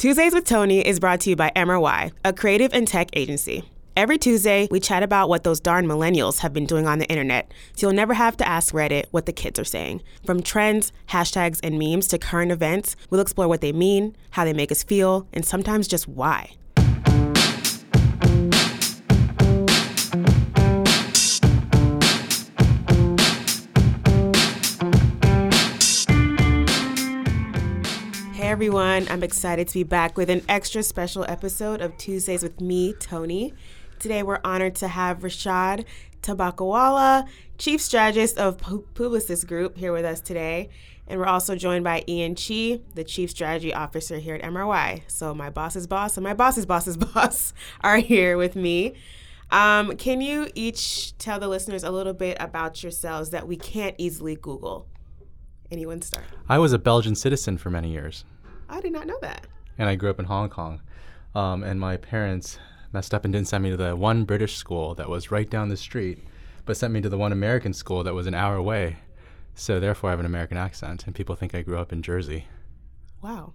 Tuesdays with Toni is brought to you by MRY, a creative and tech agency. Every Tuesday, we chat about what those darn millennials have been doing on the internet, so you'll never have to ask Reddit what the kids are saying. From trends, hashtags, and memes to current events, we'll explore what they mean, how they make us feel, and sometimes just why. Everyone, I'm excited to be back with an extra special episode of Tuesdays with me, Toni. Today we're honored to have Rishad Tobaccowala, Chief Strategist of Pu- Publicis Groupe, here with us today. And we're also joined by Ian Chee, the Chief Strategy Officer here at MRY. So my boss's boss and my boss's boss's boss are here with me. Um, can you each tell the listeners a little bit about yourselves that we can't easily Google? Anyone start? I was a Belgian citizen for many years, I did not know that. and I grew up in Hong Kong. Um, and my parents messed up and didn't send me to the one British school that was right down the street, but sent me to the one American school that was an hour away. So therefore, I have an American accent, and people think I grew up in Jersey. Wow.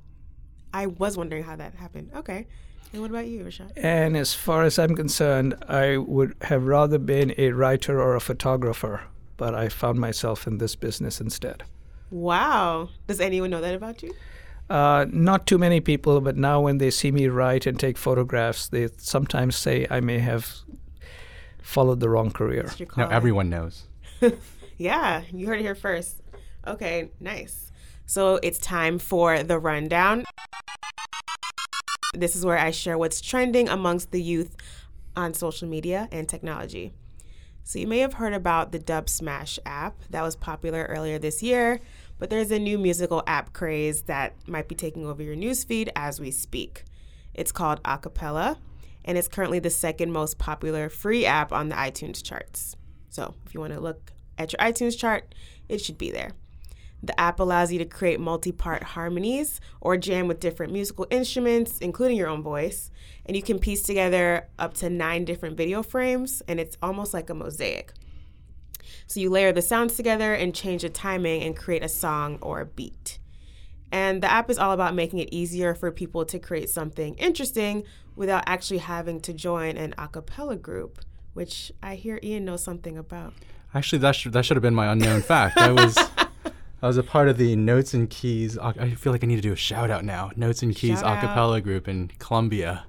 I was wondering how that happened. Okay. And what about you, Rishad? And as far as I'm concerned, I would have rather been a writer or a photographer, but I found myself in this business instead. Wow. Does anyone know that about you? Uh, not too many people, but now when they see me write and take photographs, they sometimes say I may have followed the wrong career. What's Now everyone knows. Yeah, you heard it here first. Okay, nice. So it's time for the rundown. This is where I share what's trending amongst the youth on social media and technology. So you may have heard about the Dubsmash app that was popular earlier this year, but there's a new musical app craze that might be taking over your newsfeed as we speak. It's called Acapella, and it's currently the second most popular free app on the iTunes charts. So if you want to look at your iTunes chart, it should be there. The app allows you to create multi part harmonies or jam with different musical instruments, including your own voice. And you can piece together up to nine different video frames, and it's almost like a mosaic. So you layer the sounds together and change the timing and create a song or a beat. And the app is all about making it easier for people to create something interesting without actually having to join an a cappella group, which I hear Ian knows something about. Actually, that should that should have been my unknown fact. I was I was a part of the Notes and Keys. I feel like I need to do a shout out now. Notes and Keys Shout a cappella group in Columbia.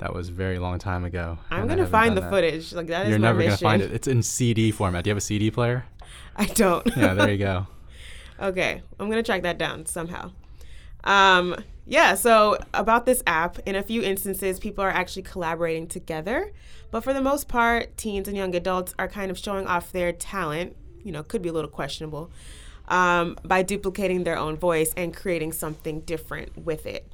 That was a very long time ago. I'm gonna find the that. footage. Like that is You're never mission. gonna find it. It's in CD format. Do you have a CD player? I don't. Yeah, there you go. Okay, I'm gonna track that down somehow. Um, yeah, so about this app, in a few instances, people are actually collaborating together, but for the most part, teens and young adults are kind of showing off their talent. You know, could be a little questionable um, by duplicating their own voice and creating something different with it.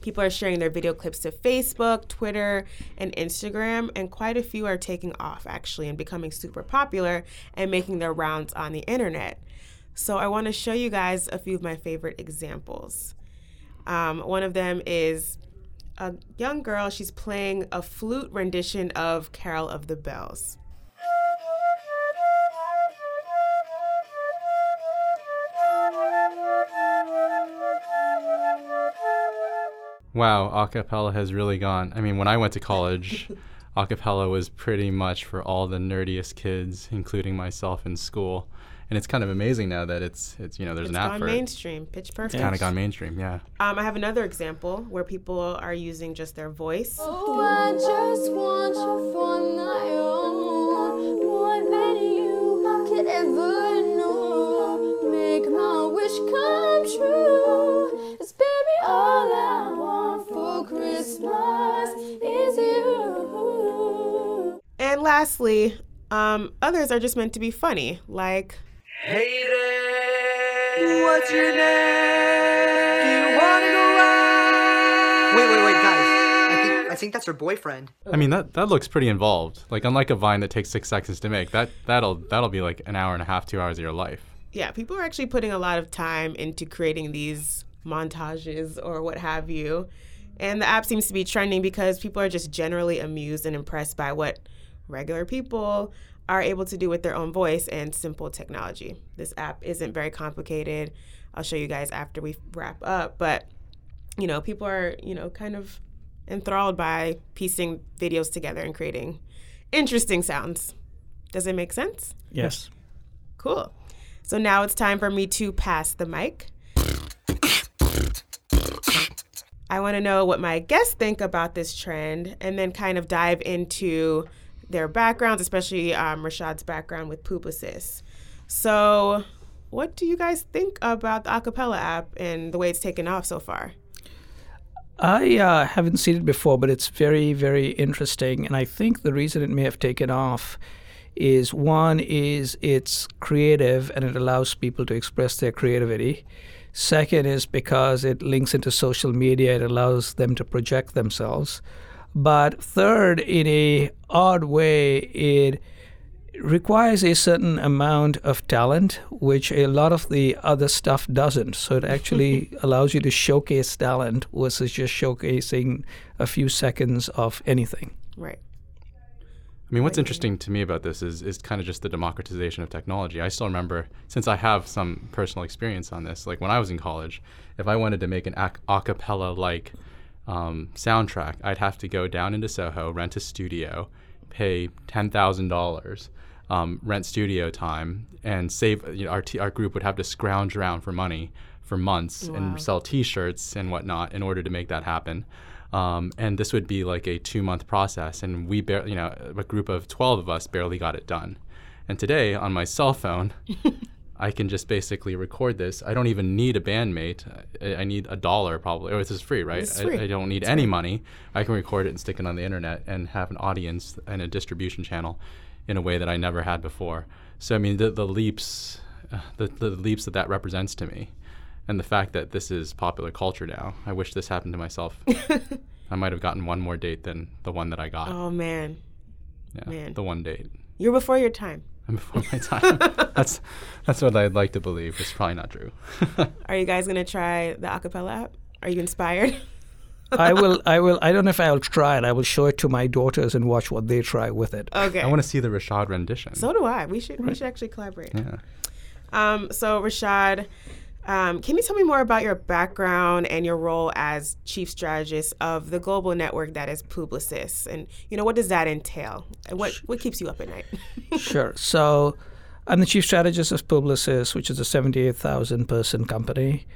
People are sharing their video clips to Facebook, Twitter, and Instagram, and quite a few are taking off actually and becoming super popular and making their rounds on the internet. So, I want to show you guys a few of my favorite examples. Um, one of them is a young girl, she's playing a flute rendition of Carol of the Bells. Wow, acapella has really gone. I mean, when I went to college, acapella was pretty much for all the nerdiest kids, including myself in school. And it's kind of amazing now that it's it's you know there's It's an app gone for it. mainstream, pitch perfect. Kind of gone mainstream, yeah. Um, I have another example where people are using just their voice. Oh, I just want you for my own, more than you could ever you. And lastly, um, others are just meant to be funny, like Hey there. What's your name? Do you wanna go out? Wait, wait, wait, guys. I think I think that's her boyfriend. I mean that that looks pretty involved. Like unlike a vine that takes six seconds to make, that that'll that'll be like an hour and a half, two hours of your life. yeah, people are actually putting a lot of time into creating these montages or what have you. And the app seems to be trending because people are just generally amused and impressed by what regular people are able to do with their own voice and simple technology. This app isn't very complicated. I'll show you guys after we wrap up, but you know, people are, you know, kind of enthralled by piecing videos together and creating interesting sounds. Does it make sense? Yes. Cool. So now it's time for me to pass the mic. I want to know what my guests think about this trend and then kind of dive into their backgrounds, especially um, Rishad's background with Publicis. So, what do you guys think about the Acapella app and the way it's taken off so far? I uh, haven't seen it before, but it's very, very interesting. And I think the reason it may have taken off is one is it's creative and it allows people to express their creativity. Second is because it links into social media, it allows them to project themselves. But third, in a odd way, it requires a certain amount of talent, which a lot of the other stuff doesn't. So it actually allows you to showcase talent versus just showcasing a few seconds of anything. Right. I mean, what's interesting to me about this is is kind of just the democratization of technology. I still remember, since I have some personal experience on this, like when I was in college, if I wanted to make an a, a cappella like um, soundtrack, I'd have to go down into Soho, rent a studio, pay ten thousand dollars, um, rent studio time, and save. You know, our t- our group would have to scrounge around for money for months Wow. and sell T-shirts and whatnot in order to make that happen. Um, and this would be like a two-month process, and we barely, you know, a group of twelve of us barely got it done. And today, on my cell phone, I can just basically record this. I don't even need a bandmate. I, I need a dollar probably. Oh, this is free, right? It's free. I, I don't need any money. I can record it and stick it on the internet and have an audience and a distribution channel in a way that I never had before. So I mean, the, the leaps, uh, the, the leaps that that represents to me, and the fact that this is popular culture now. I wish this happened to myself. I might have gotten one more date than the one that I got. Oh man, yeah, man. the one date. you're before your time. I'm before my time. that's that's what I'd like to believe. It's probably not true. Are you guys gonna try the acapella app? Are you inspired? I will. I will. I don't know if I'll try it. I will show it to my daughters and watch what they try with it. okay. I want to see the Rishad rendition. so do I. We should we should actually collaborate. yeah. Um, so Rishad, um, can you tell me more about your background and your role as chief strategist of the global network that is Publicis, and you know what does that entail? What what keeps you up at night? Sure. So, I'm the chief strategist of Publicis, which is a 78,000 person company.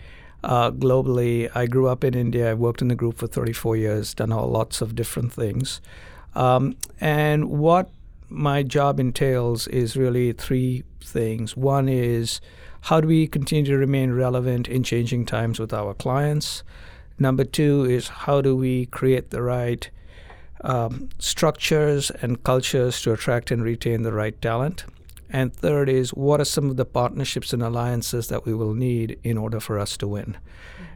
Uh, globally, I grew up in India. I worked in the group for 34 years, done all lots of different things. Um, and what my job entails is really three things. One is how do we continue to remain relevant in changing times with our clients? Number two is how do we create the right um, structures and cultures to attract and retain the right talent. And third is what are some of the partnerships and alliances that we will need in order for us to win?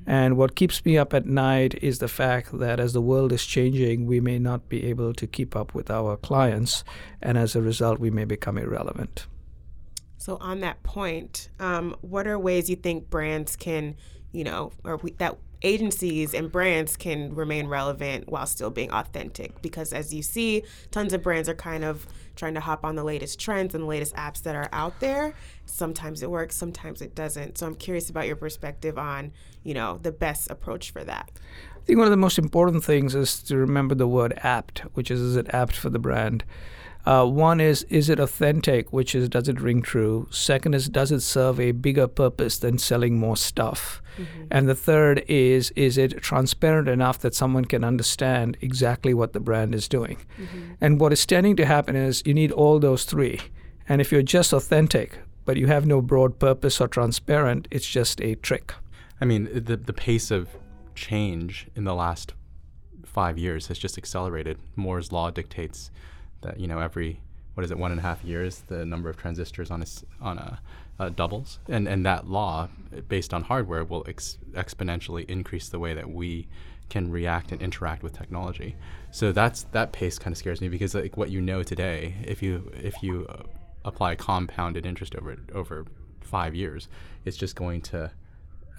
And what keeps me up at night is the fact that as the world is changing, we may not be able to keep up with our clients, and as a result, we may become irrelevant. So on that point, um, what are ways you think brands can, you know, or we, that agencies and brands can remain relevant while still being authentic? Because as you see, tons of brands are kind of trying to hop on the latest trends and the latest apps that are out there. Sometimes it works, sometimes it doesn't. So I'm curious about your perspective on, you know, the best approach for that. I think one of the most important things is to remember the word apt, which is is it apt for the brand? Uh, one is is it authentic, which is does it ring true? Second is does it serve a bigger purpose than selling more stuff? And the third is is it transparent enough that someone can understand exactly what the brand is doing? And what is tending to happen is you need all those three. And if you're just authentic, but you have no broad purpose or transparent, it's just a trick. I mean, the the pace of change in the last five years has just accelerated. Moore's law dictates that you know every what is it one and a half years the number of transistors on a on a uh, doubles, and and that law based on hardware will ex- exponentially increase the way that we can react and interact with technology. So that's that pace kind of scares me because like what you know today, if you if you uh, apply compounded interest over over five years, it's just going to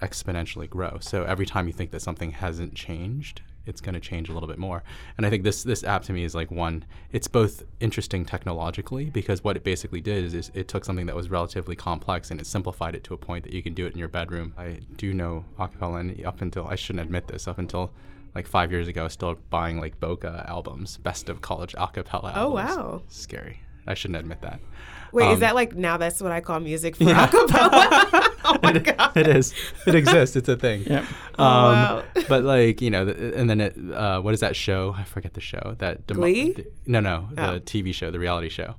exponentially grow. So every time you think that something hasn't changed, it's going to change a little bit more. And I think this this app to me is like one. It's both interesting technologically because what it basically did is, is it took something that was relatively complex and it simplified it to a point that you can do it in your bedroom. I do know acapella, and up until I shouldn't admit this, up until like five years ago, I was still buying like BOCA albums, best of college acapella. Oh, albums. wow. scary. I shouldn't admit that. Wait, is Um, that like now that's what I call music for acapella? oh my it, god. it is. It exists. It's a thing. Yeah. Oh, wow. but like you know, and then it, uh, what is that show? I forget the show. That demo- Glee? the- no, no, the Oh. TV show, the reality show.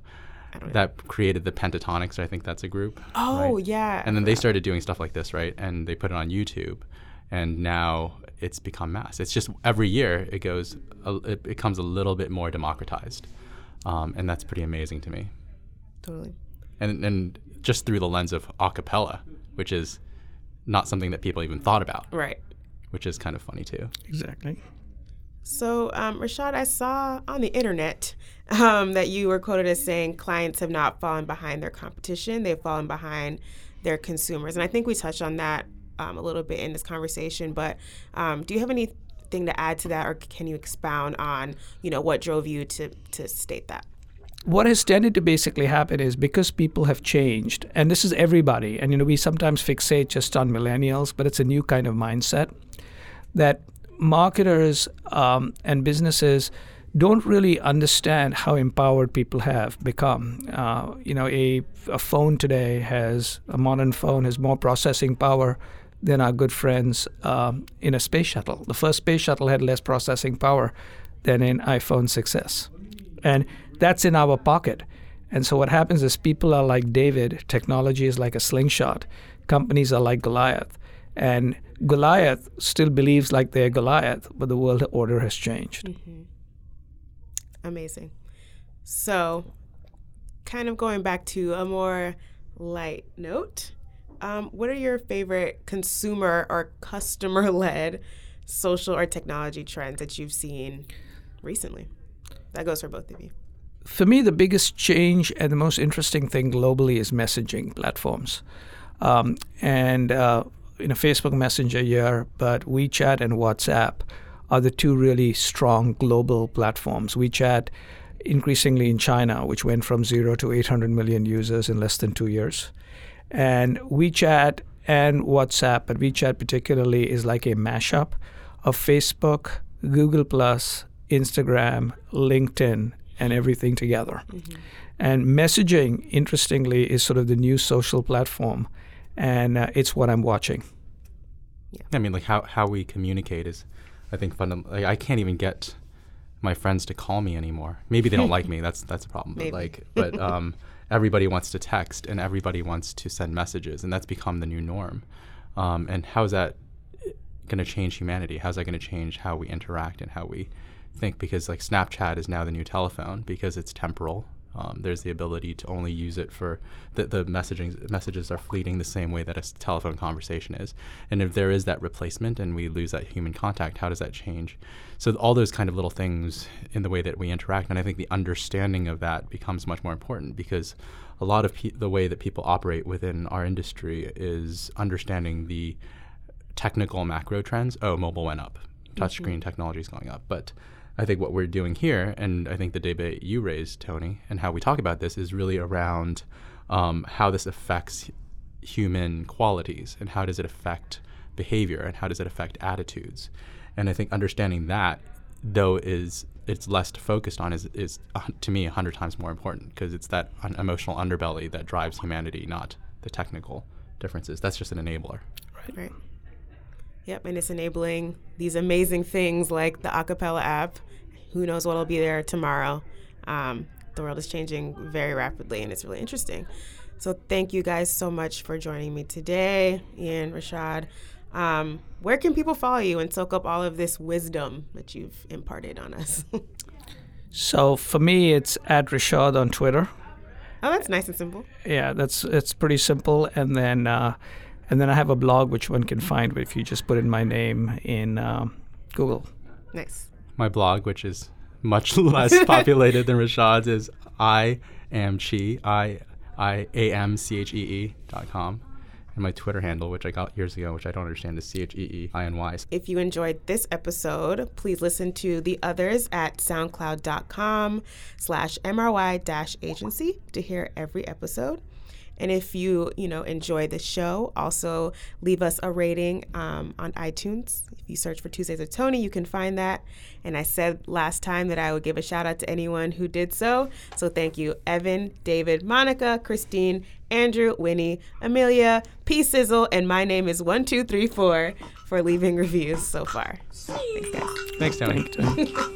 I don't know. That created the Pentatonix. I think that's a group. Oh right? yeah. And then they started doing stuff like this, right? And they put it on YouTube, and now it's become mass. It's just every year it goes, a, it becomes a little bit more democratized, um, and that's pretty amazing to me. totally. And and just through the lens of a cappella, which is not something that people even thought about, Right. which is kind of funny too. Exactly. So, um, Rishad, I saw on the internet um, that you were quoted as saying clients have not fallen behind their competition; they've fallen behind their consumers, and I think we touched on that um, a little bit in this conversation. But um, do you have anything to add to that, or can you expound on, you know, what drove you to to state that? What has tended to basically happen is because people have changed, and this is everybody, and you know we sometimes fixate just on millennials, but it's a new kind of mindset that marketers um, and businesses don't really understand how empowered people have become. Uh, you know, a, a phone today has a modern phone has more processing power than our good friends um, in a space shuttle. The first space shuttle had less processing power than an iPhone 6s, and that's in our pocket. And so what happens is people are like David. Technology is like a slingshot. Companies are like Goliath. And Goliath still believes like they're Goliath, but the world order has changed. Amazing. So, kind of going back to a more light note, um, what are your favorite consumer or customer led social or technology trends that you've seen recently? That goes for both of you. For me, the biggest change and the most interesting thing globally is messaging platforms. Um, and uh, you know, Facebook Messenger here, but WeChat and WhatsApp are the two really strong global platforms. WeChat increasingly in China, which went from zero to 800 million users in less than two years. And WeChat and WhatsApp, but WeChat particularly, is like a mashup of Facebook, Google, Plus, Instagram, LinkedIn, and everything together. And messaging, interestingly, is sort of the new social platform, and uh, it's what I'm watching. Yeah. I mean, like how, how we communicate is, I think, fundamental. Like, I can't even get my friends to call me anymore. Maybe they don't like me. That's that's a problem. But Maybe. like, but um, everybody wants to text and everybody wants to send messages, and that's become the new norm. Um, and how is that going to change humanity? How's that going to change how we interact and how we think? Because like Snapchat is now the new telephone because it's temporal. Um, there's the ability to only use it for the, the messaging messages are fleeting the same way that a telephone conversation is. And if there is that replacement and we lose that human contact, how does that change? So all those kind of little things in the way that we interact, and I think the understanding of that becomes much more important because a lot of pe- the way that people operate within our industry is understanding the technical macro trends. Oh, mobile went up. Touchscreen technology is going up. But I think what we're doing here, and I think the debate you raised, Toni, and how we talk about this is really around um, how this affects human qualities and how does it affect behavior and how does it affect attitudes. And I think understanding that, though, is it's less focused on is, is uh, to me a hundred times more important because it's that un- emotional underbelly that drives humanity, not the technical differences. That's just an enabler. Right. Yep, and it's enabling these amazing things like the Acapella app. Who knows what'll be there tomorrow? Um, the world is changing very rapidly, and it's really interesting. So thank you guys so much for joining me today, Ian, Rishad. Um, where can people follow you and soak up all of this wisdom that you've imparted on us? So for me, it's at Rishad on Twitter. Oh, that's nice and simple. Yeah, that's it's pretty simple. And then uh, and then I have a blog which one can find if you just put in my name in um, Google. Nice. My blog, which is much less populated than Rishad's, is I am chee i i a m c h e e dot com, And my Twitter handle, which I got years ago, which I don't understand, is C H E E I N Y. If you enjoyed this episode, please listen to the others at soundcloud.com slash MRY dash agency to hear every episode. And if you, you know, enjoy the show, also leave us a rating um, on iTunes. If you search for Tuesdays with Toni, you can find that. And I said last time that I would give a shout out to anyone who did so. So thank you, Evan, David, Monica, Christine, Andrew, Winnie, Amelia, P Sizzle, and my name is one two three four for leaving reviews so far. Thanks, guys. Thanks, Toni.